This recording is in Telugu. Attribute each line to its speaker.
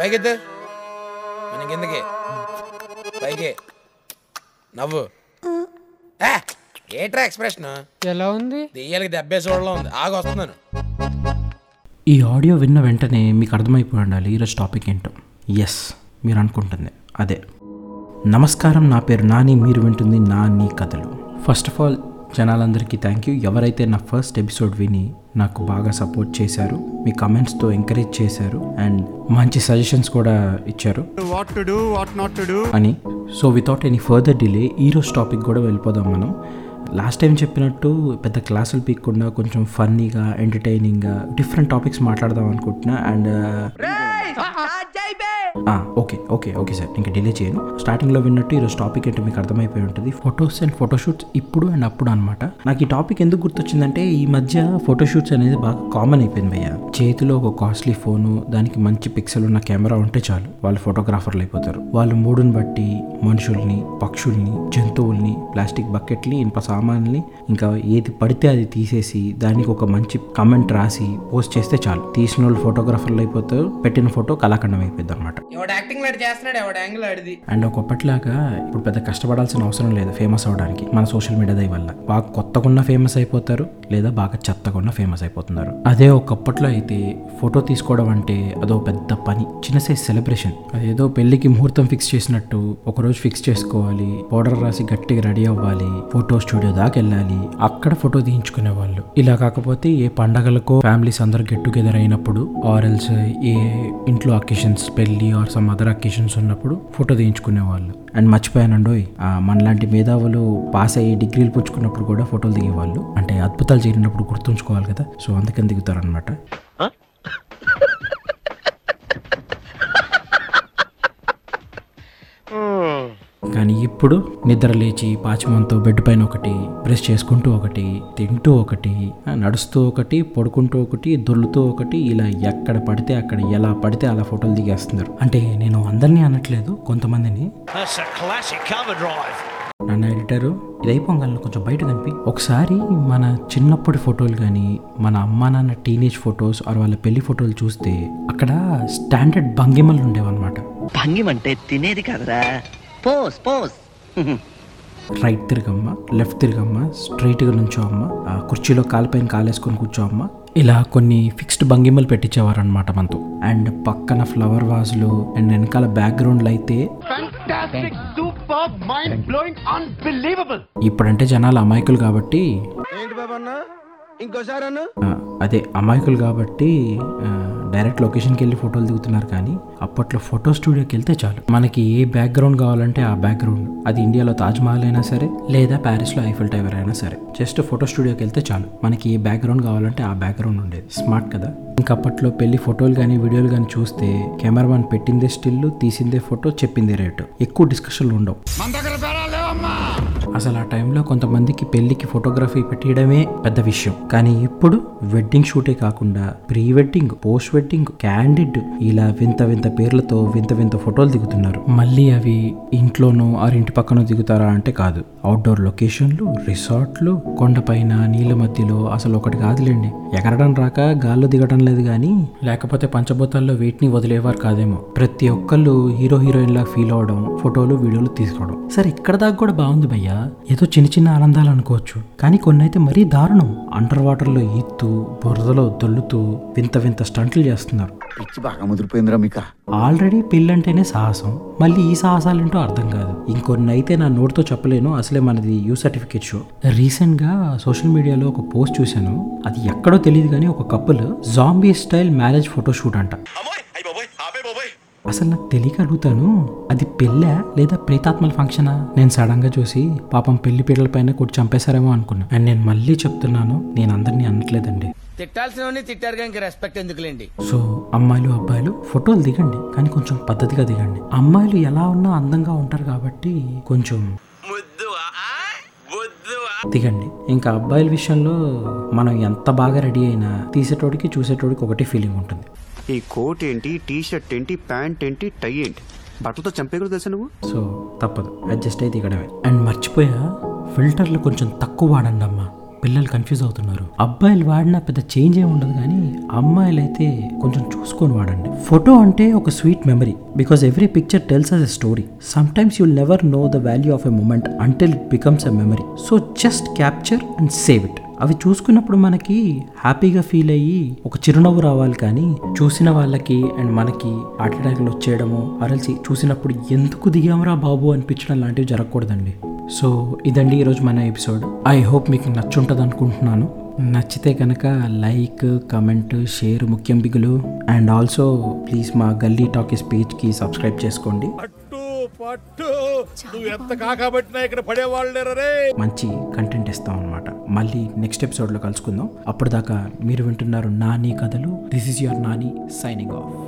Speaker 1: పైకెత్తు. మన కిందకి పైకి. నవ్వు. ఏ, ఏట్రా ఎక్స్ప్రెషన్
Speaker 2: ఎలా ఉంది?
Speaker 1: దెయ్యాలకి దెబ్బే చూడలో ఉంది. ఆగి వస్తున్నాను.
Speaker 3: ఈ ఆడియో విన్న వెంటనే మీకు అర్థమైపోయి ఉండాలి ఈరోజు టాపిక్ ఏంటో. ఎస్ మీరు అనుకుంటుంది. అదే. నమస్కారం నా పేరు నాని మీరు వింటుంది నాని కథలు. ఫస్ట్ ఆఫ్ ఆల్ జనాలందరికీ థ్యాంక్ యూ ఎవరైతే నా ఫస్ట్ ఎపిసోడ్ విని నాకు బాగా సపోర్ట్ చేశారు మీ కమెంట్స్తో ఎంకరేజ్ చేశారు అండ్ మంచి సజెషన్స్ కూడా ఇచ్చారు.
Speaker 4: Do, what not to do.
Speaker 3: అని. So without any further delay ఈరోజు టాపిక్ కూడా వెళ్ళిపోదాం మనం. లాస్ట్ టైం చెప్పినట్టు పెద్ద క్లాసులు పీక్కుండా కొంచెం ఫన్నీగా ఎంటర్టైనింగ్గా డిఫరెంట్ టాపిక్స్ మాట్లాడదాం అనుకుంటున్నా. And okay okay okay sir. ఇంకా డిలే చేయను. స్టార్టింగ్లో విన్నట్టు ఈరోజు టాపిక్ ఏంటో మీకు అర్థమైపోయి ఉంటుంది. ఫొటోస్ అండ్ ఫోటోషూట్స్ ఇప్పుడు అండ్ అప్పుడు అనమాట నాకు ఈ టాపిక్ ఎందుకు గుర్తొచ్చిందంటే ఈ మధ్య ఫోటోషూట్స్ అనేది బాగా కామన్ అయిపోయింది భయ్య. చేతిలో ఒక కాస్ట్లీ ఫోను దానికి మంచి పిక్సెల్ ఉన్న కెమెరా ఉంటే చాలు. వాళ్ళు ఫోటోగ్రాఫర్లు అయిపోతారు. వాళ్ళు మూడుని బట్టి మనుషుల్ని పక్షుల్ని జంతువుల్ని ప్లాస్టిక్ బకెట్ని ఇనుప సామాన్ని ఇంకా ఏది పడితే అది తీసేసి దానికి ఒక మంచి కమెంట్ రాసి పోస్ట్ చేస్తే చాలు. తీసిన వాళ్ళు ఫోటోగ్రాఫర్లు అయిపోతారు. పెట్టిన ఫోటో కళాఖండం అయిపోద్ది అనమాట
Speaker 1: ఎవడు యాక్టింగ్ లాంటి చేస్తున్నాడు యాంగిల్ ఆడిది
Speaker 3: అండ్ ఒకప్పటిలాగా ఇప్పుడు పెద్ద కష్టపడాల్సిన అవసరం లేదు ఫేమస్ అవడానికి మన సోషల్ మీడియా దయ వల్ల. బాగా కొత్తగున్న ఫేమస్ అయిపోతారు లేదా బాగా చెత్తగున్న ఫేమస్ అయిపోతున్నారు. అదే ఒకప్పట్లో అయితే ఫోటో తీసుకోవడం అంటే అదో పెద్ద పని చిన్న సైజ్ సెలబ్రేషన్ అదేదో పెళ్ళికి ముహూర్తం ఫిక్స్ చేసినట్టు ఒకరోజు ఫిక్స్ చేసుకోవాలి పౌడర్ రాసి గట్టిగా రెడీ అవ్వాలి ఫోటో స్టూడియో దాకా వెళ్ళాలి అక్కడ ఫోటో తీయించుకునే వాళ్ళు. ఇలా కాకపోతే ఏ పండగలకో ఫ్యామిలీస్ అందరు గెట్ టుగెదర్ అయినప్పుడు ఆర్ఎల్స్ ఏ ఇంట్లో అకేషన్స్ పెళ్ళి ఆర్ సమ్ అదర్ అకేషన్స్ ఉన్నప్పుడు ఫోటో తీయించుకునే వాళ్ళు అండ్ మర్చిపోయానండోయ్ మనలాంటి మేధావులు పాస్ అయ్యి డిగ్రీలు పుచ్చుకున్నప్పుడు కూడా ఫోటోలు దిగేవాళ్ళు. అంటే అద్భుతాలు చేరినప్పుడు గుర్తుంచుకోవాలి కదా సో అందుకని దిగుతారనమాట కానీ ఇప్పుడు నిద్ర లేచి పాచిమంతో బెడ్ పైన ఒకటి బ్రష్ చేసుకుంటూ ఒకటి తింటూ ఒకటి నడుస్తూ ఒకటి పడుకుంటూ ఒకటి దొర్లుతూ ఒకటి ఇలా ఎక్కడ పడితే అక్కడ ఎలా పడితే అలా ఫోటోలు దిగేస్తున్నారు. అంటే నేను అందరినీ అనట్లేదు కొంతమందిని.
Speaker 5: That's a classic cover drive.
Speaker 3: నన్ను ఎడిటరు. ఇది అయిపోగలను కొంచెం బయట కనిపి ఒకసారి మన చిన్నప్పటి ఫోటోలు కానీ మన అమ్మా నాన్న టీనేజ్ ఫొటోస్ ఆర్ వాళ్ళ పెళ్ళి ఫోటోలు చూస్తే అక్కడ స్టాండర్డ్ భంగిమలు ఉండేవన్నమాట.
Speaker 6: భంగిం అంటే తినేది కాదురా. పోస్ పోస్.
Speaker 3: రైట్ తిరగమ్మ లెఫ్ట్ తిరగమ్మ స్ట్రైట్గా నుంచో అమ్మ ఆ కుర్చీలో కాలుపైన కాలేసుకొని కూర్చో అమ్మ ఇలా కొన్ని ఫిక్స్డ్ భంగిమలు పెట్టించేవారు అనమాట మనతో. అండ్ పక్కన ఫ్లవర్ వాజులు అండ్ వెనకాల బ్యాక్గ్రౌండ్లు అయితే ఇప్పుడంటే జనాలు అమాయకులు కాబట్టి
Speaker 4: ఏంటి బాబు అన్న ఇంకోసారి
Speaker 3: అదే అమాయకులు కాబట్టి డైరెక్ట్ లొకేషన్కి వెళ్ళి ఫోటోలు దిగుతున్నారు కానీ అప్పట్లో ఫోటో స్టూడియోకి వెళ్తే చాలు. మనకి ఏ బ్యాక్గ్రౌండ్ కావాలంటే ఆ బ్యాక్గ్రౌండ్. అది ఇండియాలో తాజ్ మహల్ అయినా సరే లేదా ప్యారిస్లో ఐఫిల్ టవర్ అయినా సరే. జస్ట్ ఫోటో స్టూడియోకి వెళ్తే చాలు. మనకి ఏ బ్యాక్గ్రౌండ్ కావాలంటే ఆ బ్యాక్గ్రౌండ్ ఉండేది. స్మార్ట్ కదా. ఇంకా అప్పట్లో పెళ్ళి ఫోటోలు కానీ వీడియోలు కానీ చూస్తే కెమెరామెన్ పెట్టిందే స్టిల్ తీసిందే ఫోటో చెప్పిందే రేటు. ఎక్కువ డిస్కషన్లు ఉండవు. అసలు ఆ టైంలో కొంతమందికి పెళ్ళికి ఫోటోగ్రఫీ పెట్టియడమే పెద్ద విషయం. కానీ ఇప్పుడు వెడ్డింగ్ షూటే కాకుండా pre wedding post wedding candid ఇలా వింత వింత పేర్లతో వింత వింత ఫోటోలు దిగుతున్నారు. మళ్ళీ అవి ఇంట్లోనో ఆరింటి ఇంటి పక్కన దిగుతారా అంటే కాదు. అవుట్డోర్ లొకేషన్లు రిసార్ట్లు కొండపైన నీళ్ళ మధ్యలో అసలు ఒకటి కాదులేండి. ఎగరడం రాక గాల్లో దిగడం లేదు కానీ లేకపోతే పంచభూతాల్లో వేటిని వదిలేవారు కాదేమో. ప్రతి ఒక్కళ్ళు హీరో హీరోయిన్లా ఫీల్ అవడం ఫోటోలు వీడియోలు తీసుకోవడం. సరే ఇక్కడ దాకా కూడా బాగుంది భయ్యా. ఏదో చిన్న చిన్న ఆనందాలు అనుకోవచ్చు. కానీ కొన్ని అయితే మరీ దారుణం. అండర్ వాటర్లో ఈత్తు బురదలో దొల్లుతూ వింత వింత స్టంట్లు చేస్తున్నారు.
Speaker 4: పిచ్చి బాగా ముదిరిపోయిందిరా మీక.
Speaker 3: ఆల్రెడీ పెళ్ళంటేనే సాహసం. మళ్ళీ ఈ సాహసాలేంటో అర్థం కాదు. ఇంకొన్ని అయితే నా నోటితో చెప్పలేను. అసలే మనది యూ సర్టిఫికేట్ షో. రీసెంట్గా సోషల్ మీడియాలో ఒక పోస్ట్ చూశాను. అది ఎక్కడో తెలియదు కానీ ఒక couple zombie style marriage photo shoot అంట. అసలు నాకు తెలియక అడుగుతాను అది పెళ్ళా లేదా ప్రేతాత్మల ఫంక్షనా? నేను సడన్గా చూసి పాపం పెళ్ళి పీటల పైన కొట్టి చంపేశారేమో అనుకున్నా. అండ్ నేను మళ్ళీ చెప్తున్నాను నేను అందరినీ అనట్లేదండి.
Speaker 1: తిట్టాల్సినవన్నీ తిట్టారుగా ఇంక రెస్పెక్ట్ ఎందుకులేండి?
Speaker 3: సో అమ్మాయిలు అబ్బాయిలు ఫోటోలు దిగండి. కానీ కొంచెం పద్ధతిగా దిగండి. అమ్మాయిలు ఎలా ఉన్నా అందంగా ఉంటారు కాబట్టి కొంచెం దిగండి. ఇంకా అబ్బాయిల విషయంలో మనం ఎంత బాగా రెడీ అయినా తీసేటోడికి చూసేటోడికి ఒకటే ఫీలింగ్ ఉంటుంది.
Speaker 7: ఈ కోట్ ఏంటి టీ షర్ట్ ఏంటి ప్యాంట్ ఏంటి టై ఏంటి? బట్టలతో చంపే కూడా తెలుసా నువ్వు?
Speaker 3: సో తప్పదు. అడ్జస్ట్ అయితే దిగడమే. అండ్ మర్చిపోయా ఫిల్టర్లు కొంచెం తక్కువ వాడండి అమ్మా. పిల్లలు కన్ఫ్యూజ్ అవుతున్నారు. అబ్బాయిలు వాడినా పెద్ద చేంజ్ ఏమి ఉండదు కానీ అమ్మాయిలు అయితే కొంచెం చూసుకొని వాడండి. ఫోటో అంటే ఒక sweet memory because every picture tells us a story sometimes you'll never know the value of a moment until it becomes a memory so just capture and save it అవి చూసుకున్నప్పుడు మనకి హ్యాపీగా ఫీల్ అయ్యి ఒక చిరునవ్వు రావాలి కానీ చూసిన వాళ్ళకి అండ్ మనకి హార్ట్ అటాక్లు వచ్చేయడము అరల్సి చూసినప్పుడు ఎందుకు దిగామరా బాబు అనిపించడం లాంటివి జరగకూడదండి. సో ఇదండి ఈరోజు మన ఎపిసోడ్. ఐ హోప్ మీకు నచ్చుంటుంది అనుకుంటున్నాను. నచ్చితే కనుక లైక్ కమెంట్ షేర్ ముఖ్యం బిగులు. అండ్ ఆల్సో ప్లీజ్ మా గల్లీ టాకీస్ పేజ్కి సబ్స్క్రైబ్ చేసుకోండి. మంచి కంటెంట్ ఇస్తాం అనమాట మళ్ళీ నెక్స్ట్ ఎపిసోడ్లో కలుసుకుందాం. అప్పటిదాకా మీరు వింటున్నారు నాని కథలు. This is your Nani signing off